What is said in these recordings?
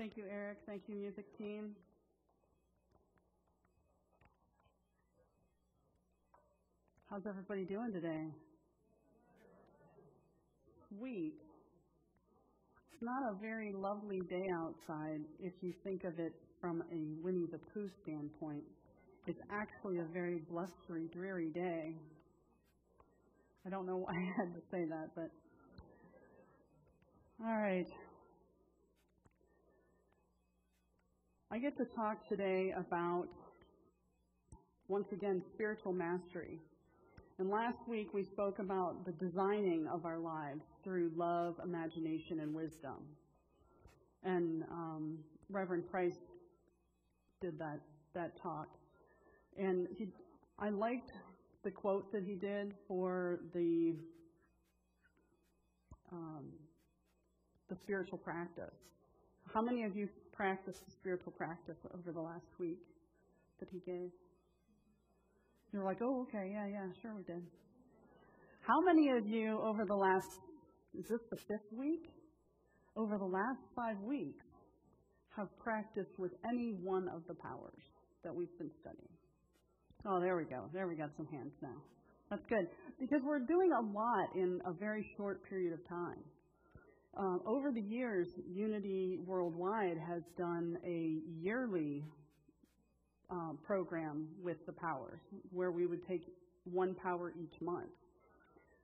Thank you, Eric. Thank you, music team. How's everybody doing today? Sweet. It's not a very lovely day outside if you think of it from a Winnie the Pooh standpoint. It's actually a very blustery, dreary day. I don't know why I had to say that, but. All right. I get to talk today about, once again, spiritual mastery. And last week we spoke about the designing of our lives through love, imagination, and wisdom. And um, Reverend Price did that, that talk. And he, I liked the quote that he did for the um, the spiritual practice. How many of you practiced the spiritual practice over the last week that he gave? You're like, oh, okay, yeah, yeah, sure we did. How many of you over the last, is this the fifth week? Over the last five weeks have practiced with any one of the powers that we've been studying? Oh, there we go. There we got some hands now. That's good. Because we're doing a lot in a very short period of time. Um, over the years, Unity Worldwide has done a yearly um, program with the powers where we would take one power each month.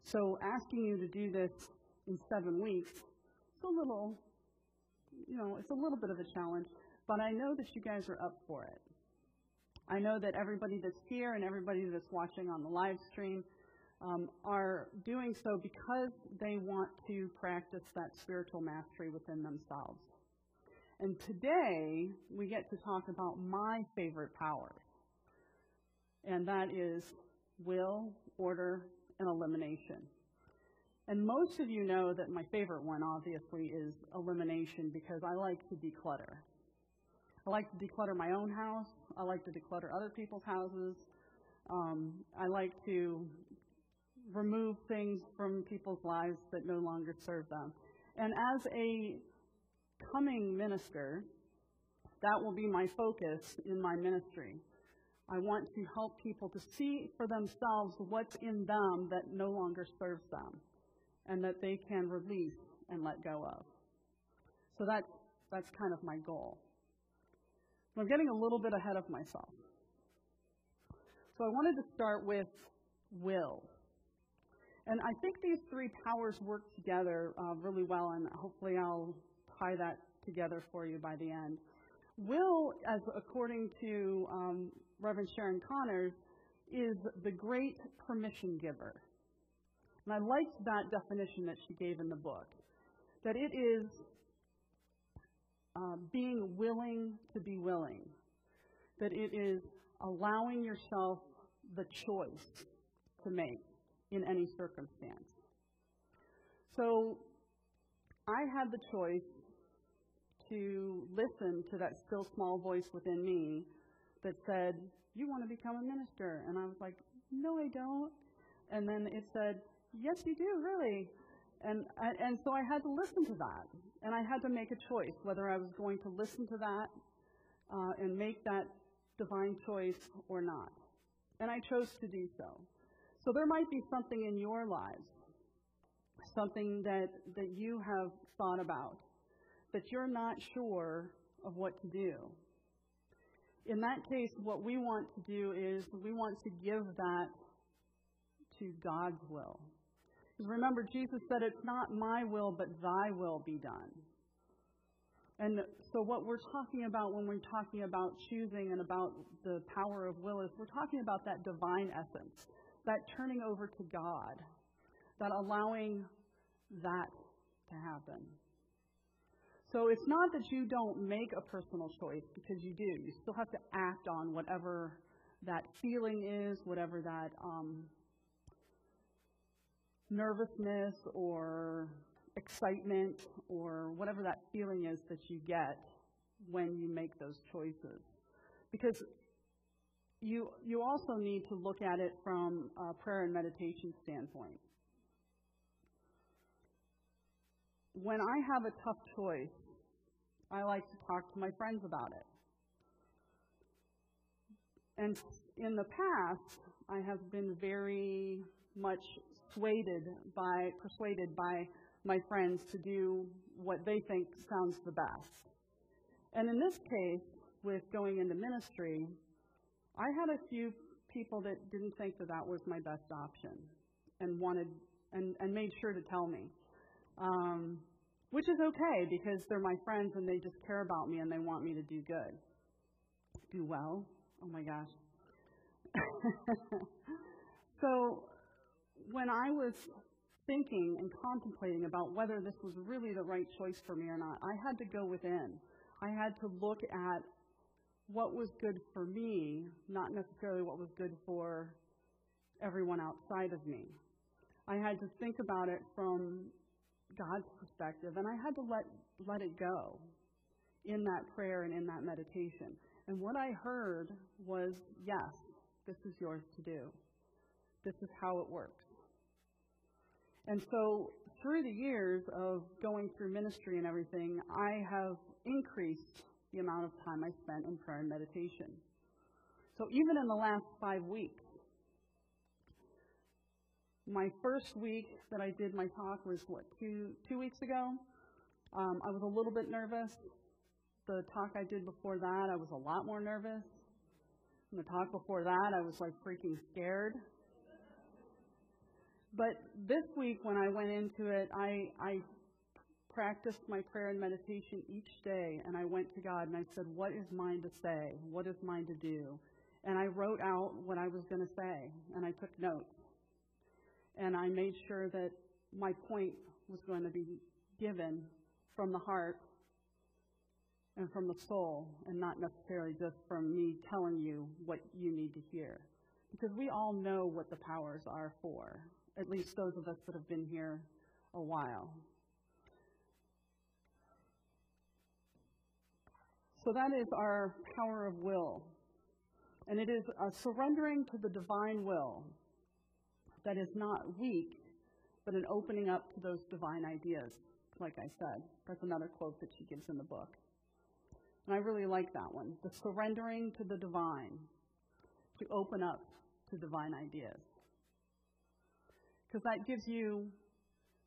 So asking you to do this in seven weeks, it's a little, you know, it's a little bit of a challenge, but I know that you guys are up for it. I know that everybody that's here and everybody that's watching on the live stream um, are doing so because they want to practice that spiritual mastery within themselves. And today, we get to talk about my favorite power, and that is will, order, and elimination. And most of you know that my favorite one, obviously, is elimination because I like to declutter. I like to declutter my own house. I like to declutter other people's houses. Um, I like to remove things from people's lives that no longer serve them. And as a coming minister, that will be my focus in my ministry. I want to help people to see for themselves what's in them that no longer serves them and that they can release and let go of. So that's, that's kind of my goal. I'm getting a little bit ahead of myself. So I wanted to start with will. And I think these three powers work together uh, really well, and hopefully I'll tie that together for you by the end. Will, as according to um, Reverend Sharon Connors, is the great permission giver. And I liked that definition that she gave in the book. That it is uh, being willing to be willing. That it is allowing yourself the choice to make in any circumstance. So I had the choice to listen to that still small voice within me that said, You want to become a minister? And I was like, No, I don't. And then it said, Yes, you do, really. And, and so I had to listen to that. And I had to make a choice whether I was going to listen to that uh, and make that divine choice or not. And I chose to do so. So there might be something in your lives, something that, that you have thought about, that you're not sure of what to do. In that case, what we want to do is we want to give that to God's will. Because remember, Jesus said, It's not my will, but thy will be done. And so, what we're talking about when we're talking about choosing and about the power of will is we're talking about that divine essence that turning over to God, that allowing that to happen. So it's not that you don't make a personal choice because you do. You still have to act on whatever that feeling is, whatever that um, nervousness or excitement or whatever that feeling is that you get when you make those choices. Because you, you also need to look at it from a prayer and meditation standpoint. When I have a tough choice I like to talk to my friends about it. And in the past, I have been very much swayed by, persuaded by my friends to do what they think sounds the best. And in this case, with going into ministry, I had a few people that didn't think that that was my best option and wanted and, and made sure to tell me. Um, which is okay because they're my friends and they just care about me and they want me to do good. Do well. Oh my gosh. so when I was thinking and contemplating about whether this was really the right choice for me or not, I had to go within. I had to look at what was good for me, not necessarily what was good for everyone outside of me. I had to think about it from God's perspective, and I had to let let it go in that prayer and in that meditation. And what I heard was, yes, this is yours to do. This is how it works. And so through the years of going through ministry and everything, I have increased the amount of time I spent in prayer and meditation. So even in the last five weeks, my first week that I did my talk was what two two weeks ago. Um, I was a little bit nervous. The talk I did before that, I was a lot more nervous. And the talk before that, I was like freaking scared. But this week, when I went into it, I, I practiced my prayer and meditation each day, and I went to God and I said, What is mine to say? What is mine to do? And I wrote out what I was going to say, and I took notes and I made sure that my point was going to be given from the heart and from the soul, and not necessarily just from me telling you what you need to hear. Because we all know what the powers are for, at least those of us that have been here a while. So that is our power of will. And it is a surrendering to the divine will that is not weak, but an opening up to those divine ideas, like I said. That's another quote that she gives in the book. And I really like that one. The surrendering to the divine, to open up to divine ideas. Because that gives you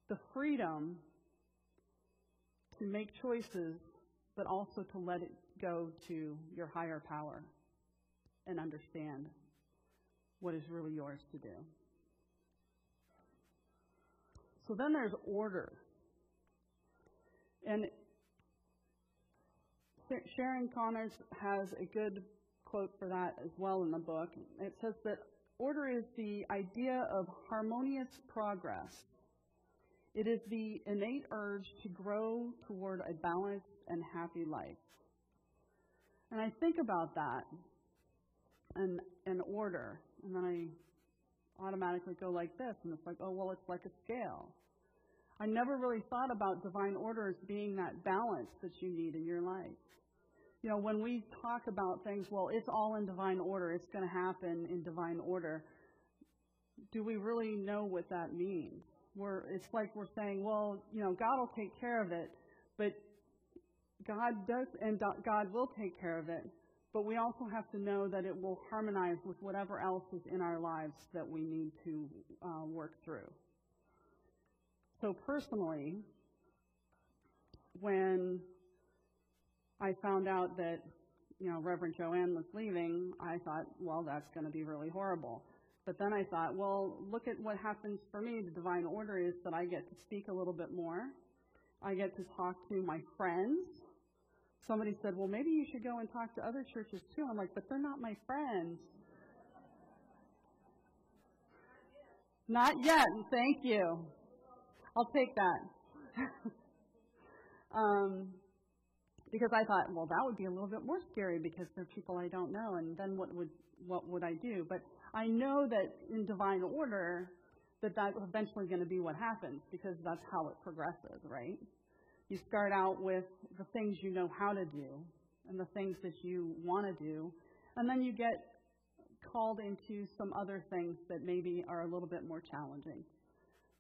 the freedom to make choices, but also to let it go to your higher power and understand what is really yours to do. So then there's order. And Sharon Connors has a good quote for that as well in the book. It says that order is the idea of harmonious progress. It is the innate urge to grow toward a balanced and happy life. And I think about that and, and order, and then I automatically go like this, and it's like, oh, well, it's like a scale. I never really thought about divine order as being that balance that you need in your life. You know, when we talk about things, well, it's all in divine order, it's going to happen in divine order, do we really know what that means? We're, it's like we're saying, well, you know, God will take care of it, but God does, and God will take care of it, but we also have to know that it will harmonize with whatever else is in our lives that we need to uh, work through. So personally, when I found out that, you know, Reverend Joanne was leaving, I thought, well, that's going to be really horrible. But then I thought, well, look at what happens for me. The divine order is that I get to speak a little bit more. I get to talk to my friends. Somebody said, well, maybe you should go and talk to other churches too. I'm like, but they're not my friends. Not yet. Thank you. I'll take that. um, because I thought, well, that would be a little bit more scary because they're people I don't know, and then what would what would I do? But I know that in divine order, that that's eventually going to be what happens because that's how it progresses, right? You start out with the things you know how to do and the things that you want to do, and then you get called into some other things that maybe are a little bit more challenging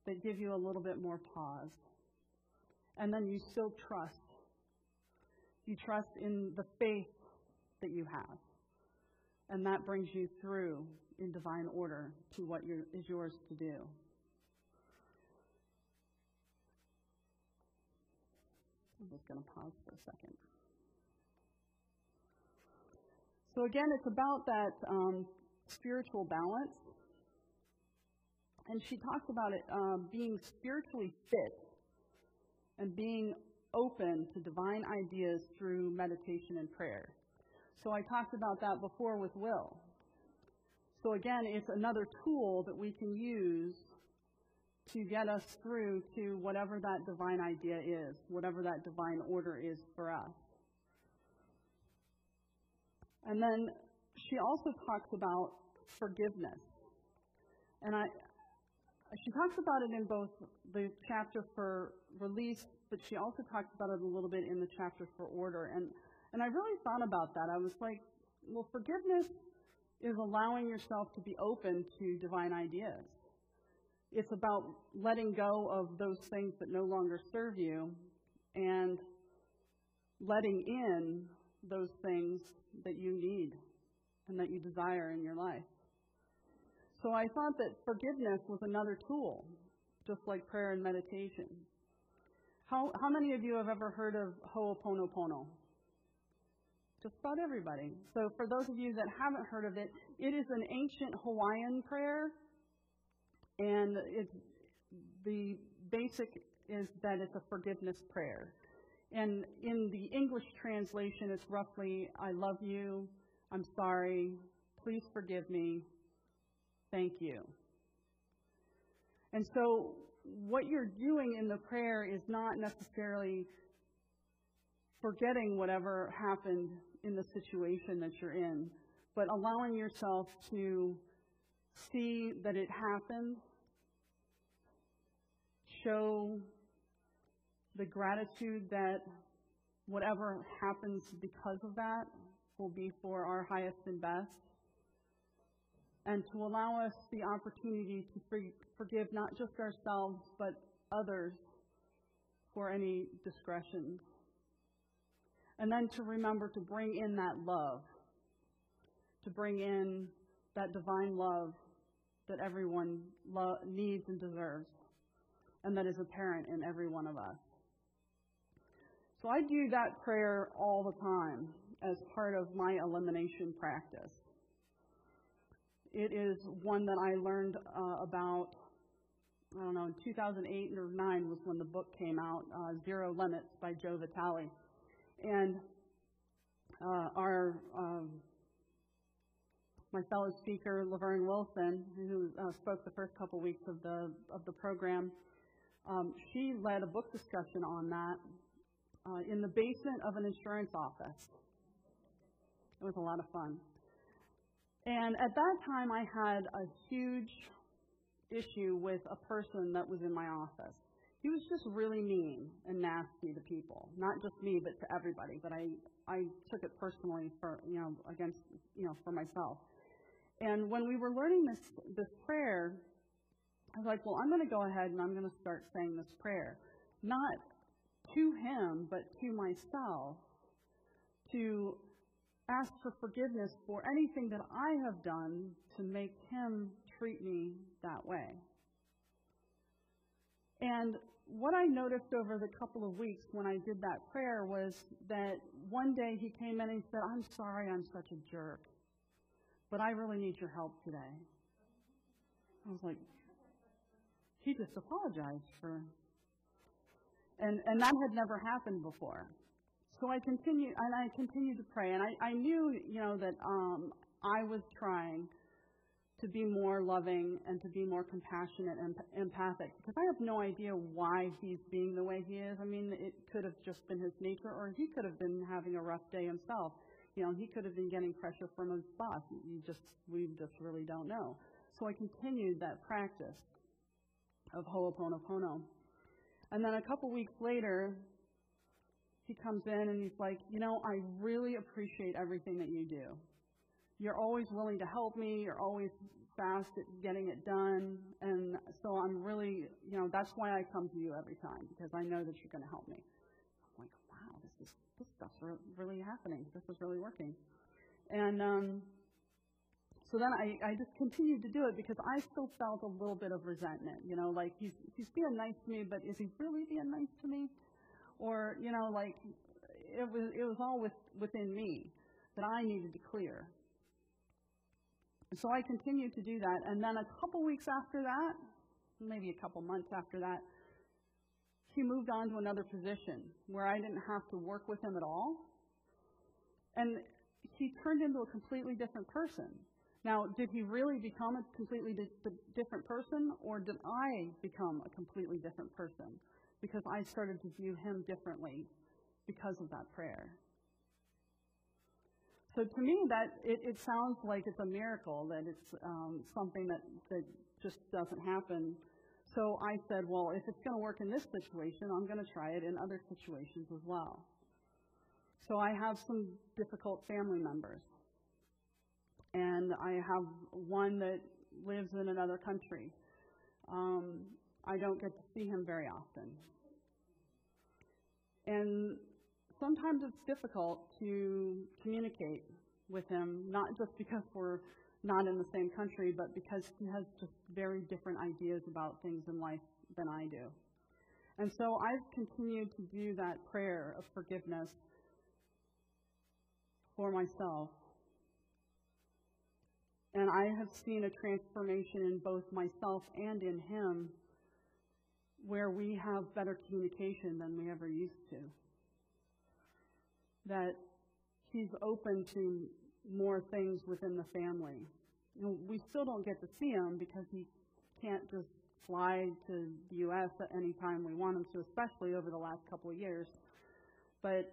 that give you a little bit more pause. And then you still trust. You trust in the faith that you have. And that brings you through in divine order to what is yours to do. I'm just going to pause for a second. So, again, it's about that um, spiritual balance. And she talks about it um, being spiritually fit and being open to divine ideas through meditation and prayer. So I talked about that before with Will. So again, it's another tool that we can use to get us through to whatever that divine idea is, whatever that divine order is for us. And then she also talks about forgiveness. And I, she talks about it in both the chapter for release, but she also talks about it a little bit in the chapter for order. And, and I really thought about that. I was like, well, forgiveness is allowing yourself to be open to divine ideas. It's about letting go of those things that no longer serve you and letting in those things that you need and that you desire in your life. So I thought that forgiveness was another tool, just like prayer and meditation. How, how many of you have ever heard of Ho'oponopono? Just about everybody. So for those of you that haven't heard of it, it is an ancient Hawaiian prayer, and it's, the basic is that it's a forgiveness prayer. And in the English translation, it's roughly, I love you, I'm sorry, please forgive me, thank you. And so, what you're doing in the prayer is not necessarily forgetting whatever happened in the situation that you're in, but allowing yourself to see that it happened, show the gratitude that whatever happens because of that will be for our highest and best, and to allow us the opportunity to forgive not just ourselves, but others for any discretions. And then to remember to bring in that love, to bring in that divine love that everyone lo- needs and deserves, and that is apparent in every one of us. So I do that prayer all the time as part of my elimination practice. It is one that I learned uh, about, I don't know, in 2008 or 9 was when the book came out, uh, Zero Limits by Joe Vitale. And uh, our um, my fellow speaker, Laverne Wilson, who uh, spoke the first couple weeks of the of the program, um, she led a book discussion on that uh, in the basement of an insurance office. It was a lot of fun. And at that time, I had a huge issue with a person that was in my office. He was just really mean and nasty to people, not just me, but to everybody. But I, I took it personally for, you know, against, you know, for myself. And when we were learning this, this prayer, I was like, well, I'm going to go ahead and I'm going to start saying this prayer. Not to him, but to myself to ask for forgiveness for anything that I have done to make him treat me that way. And what I noticed over the couple of weeks when I did that prayer was that one day he came in and said, I'm sorry I'm such a jerk, but I really need your help today. I was like, he just apologized for and, and that had never happened before. So I continued, and I continued to pray, and I, I knew, you know, that um, I was trying to be more loving and to be more compassionate and empathic because I have no idea why he's being the way he is. I mean, it could have just been his nature, or he could have been having a rough day himself. You know, he could have been getting pressure from his boss. You just, we just really don't know. So I continued that practice of Ho'oponopono. And then a couple weeks later, he comes in and he's like, You know, I really appreciate everything that you do. You're always willing to help me. You're always fast at getting it done. And so I'm really, you know, that's why I come to you every time, because I know that you're going to help me. I'm like, Wow, this is, this stuff's really happening. This is really working. And um, so then I, I just continued to do it because I still felt a little bit of resentment. You know, like he's, he's being nice to me, but is he really being nice to me? Or, you know, like it was, it was all with, within me that I needed to clear. So I continued to do that. And then a couple weeks after that, maybe a couple months after that, he moved on to another position where I didn't have to work with him at all. And he turned into a completely different person. Now, did he really become a completely di- different person, or did I become a completely different person? Because I started to view him differently because of that prayer. So to me, that it, it sounds like it's a miracle that it's um, something that, that just doesn't happen. So I said, well, if it's going to work in this situation, I'm going to try it in other situations as well. So I have some difficult family members. And I have one that lives in another country. Um, I don't get to see him very often. And sometimes it's difficult to communicate with him, not just because we're not in the same country, but because he has just very different ideas about things in life than I do. And so I've continued to do that prayer of forgiveness for myself. And I have seen a transformation in both myself and in him where we have better communication than we ever used to. That he's open to more things within the family. You know, we still don't get to see him because he can't just fly to the U.S. at any time we want him to, especially over the last couple of years. But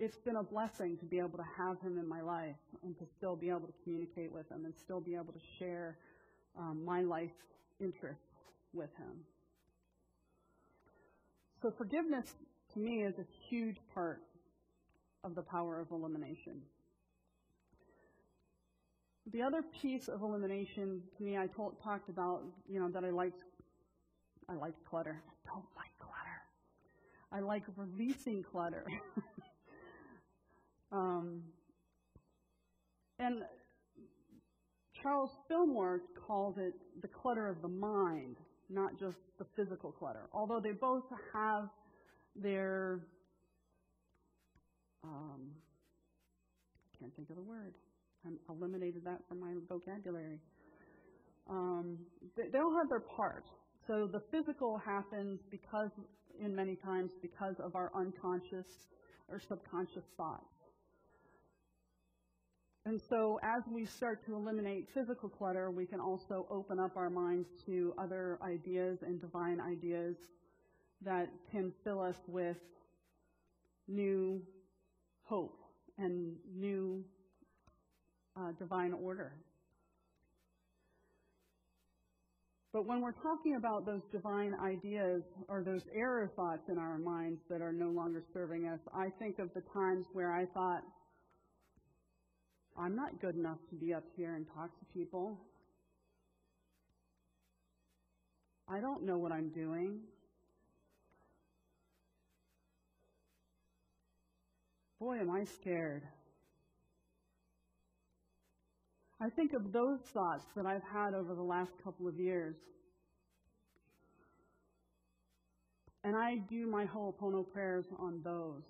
it's been a blessing to be able to have him in my life and to still be able to communicate with him and still be able to share um, my life interests with him. So forgiveness to me is a huge part of the power of elimination. The other piece of elimination to me, I told, talked about, you know, that I liked, I like clutter. I don't like clutter. I like releasing clutter. um, and Charles Fillmore calls it the clutter of the mind, not just the physical clutter. Although they both have their, um, I can't think of the word. I eliminated that from my vocabulary. Um, they, all have their part. So the physical happens because, in many times, because of our unconscious or subconscious thoughts. And so as we start to eliminate physical clutter, we can also open up our minds to other ideas and divine ideas that can fill us with new hope and new uh, divine order. But when we're talking about those divine ideas or those error thoughts in our minds that are no longer serving us, I think of the times where I thought, I'm not good enough to be up here and talk to people. I don't know what I'm doing. Boy, am I scared. I think of those thoughts that I've had over the last couple of years. And I do my Ho'oponopono prayers on those,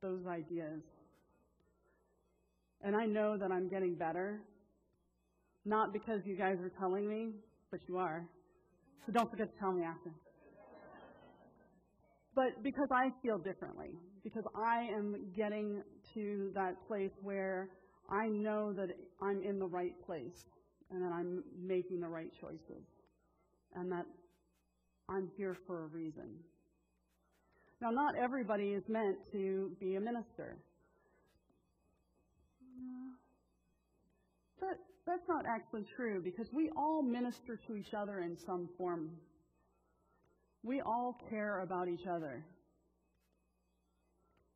those ideas. And I know that I'm getting better. Not because you guys are telling me, but you are. So don't forget to tell me after. But because I feel differently. Because I am getting to that place where I know that I'm in the right place and that I'm making the right choices and that I'm here for a reason. Now, not everybody is meant to be a minister. That's not actually true because we all minister to each other in some form. We all care about each other.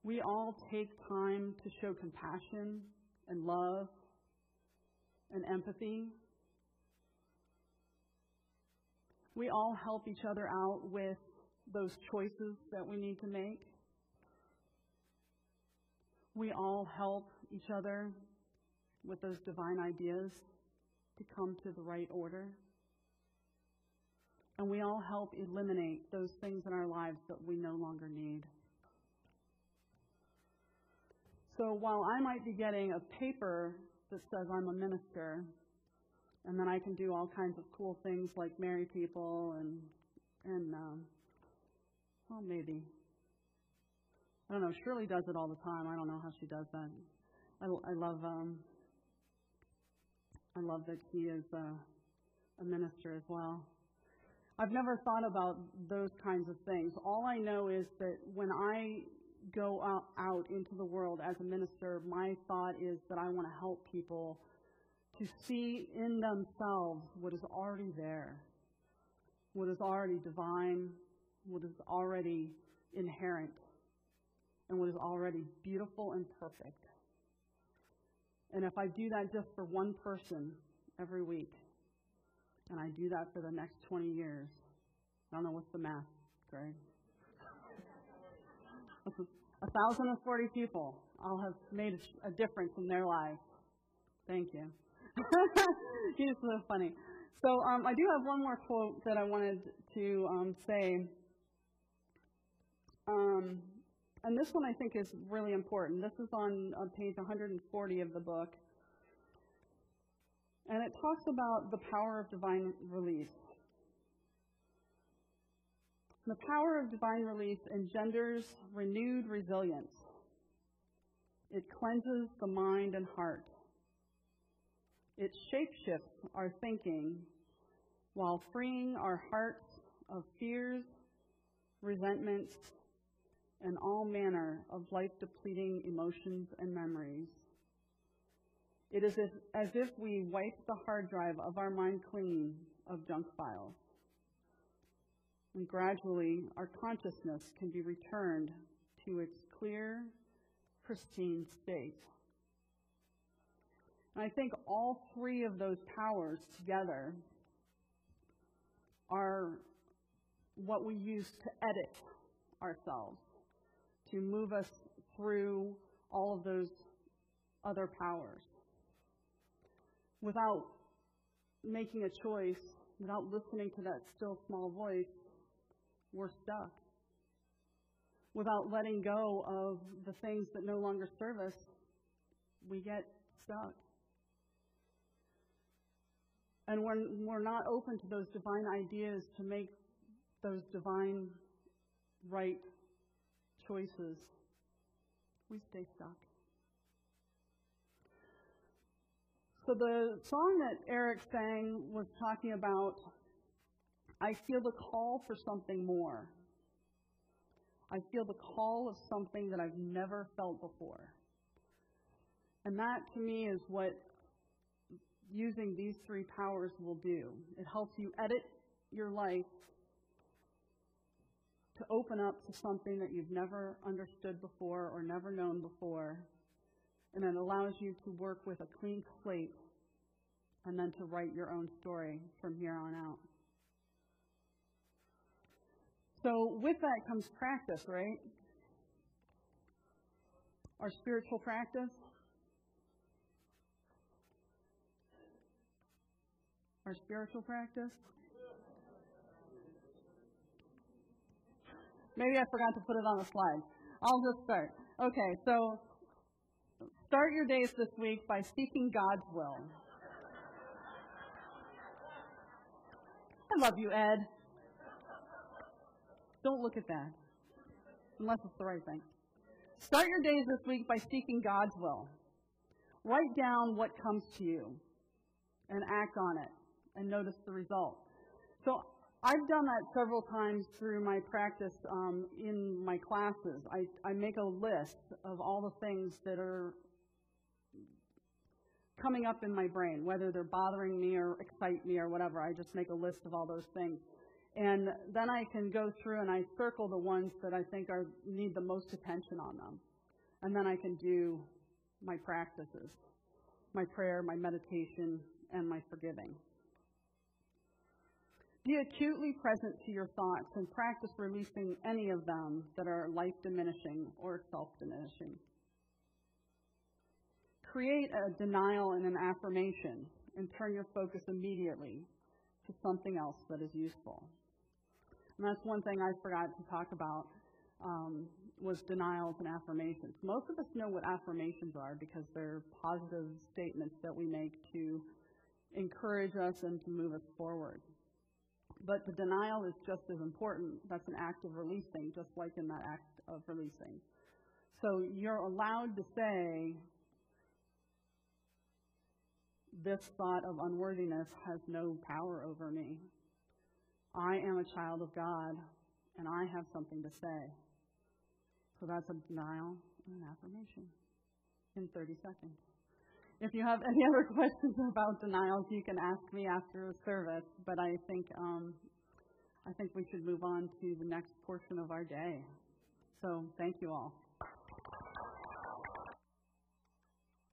We all take time to show compassion and love and empathy. We all help each other out with those choices that we need to make. we all help each other with those divine ideas to come to the right order. And we all help eliminate those things in our lives that we no longer need. So while I might be getting a paper that says I'm a minister, and then I can do all kinds of cool things like marry people and and um, well maybe I don't know. Shirley does it all the time. I don't know how she does that. I, I love um, I love that she is a, a minister as well. I've never thought about those kinds of things. All I know is that when I go out into the world as a minister, my thought is that I want to help people to see in themselves what is already there, what is already divine, what is already inherent, and what is already beautiful and perfect. And if I do that just for one person every week, and I do that for the next 20 years, I don't know what's the math, Greg. A thousand and forty people. I'll have made a difference in their lives. Thank you. He's so funny. So um, I do have one more quote that I wanted to um, say. Um, and this one I think is really important. This is on, on page 140 of the book. And it talks about the power of divine release. The power of divine release engenders renewed resilience. It cleanses the mind and heart. It shapeshifts our thinking while freeing our hearts of fears, resentments, and all manner of life depleting emotions and memories. It is as, if we wipe the hard drive of our mind clean of junk files. And gradually, our consciousness can be returned to its clear, pristine state. And I think all three of those powers together are what we use to edit ourselves, to move us through all of those other powers. Without making a choice, without listening to that still small voice, we're stuck. Without letting go of the things that no longer serve us, we get stuck. And when we're not open to those divine ideas to make those divine right choices, we stay stuck. So the song that Eric sang was talking about I feel the call for something more. I feel the call of something that I've never felt before. And that to me is what using these three powers will do. It helps you edit your life to open up to something that you've never understood before or never known before. And it allows you to work with a clean slate and then to write your own story from here on out. So, with that comes practice, right? Our spiritual practice. our spiritual practice? Maybe I forgot to put it on the slide. I'll just start. Okay, so start your days this week by seeking God's will. I love you, Ed. Don't look at that, unless it's the right thing. Start your days this week by seeking God's will. Write down what comes to you and act on it and notice the result. So I've done that several times through my practice um, in my classes. I, I make a list of all the things that are coming up in my brain, whether they're bothering me or excite me or whatever. I just make a list of all those things. And then I can go through and I circle the ones that I think are need the most attention on them. And then I can do my practices, my prayer, my meditation, and my forgiving. Be acutely present to your thoughts and practice releasing any of them that are life diminishing or self diminishing. create a denial and an affirmation and turn your focus immediately to something else that is useful. And that's one thing I forgot to talk about um, was denials and affirmations. Most of us know what affirmations are because they're positive statements that we make to encourage us and to move us forward. But the denial is just as important. That's an act of releasing, just like in that act of releasing. So you're allowed to say, this thought of unworthiness has no power over me. I am a child of God, and I have something to say. So that's a denial and an affirmation in 30 seconds. If you have any other questions about denials, you can ask me after the service. But I think um, I think we should move on to the next portion of our day. So thank you all.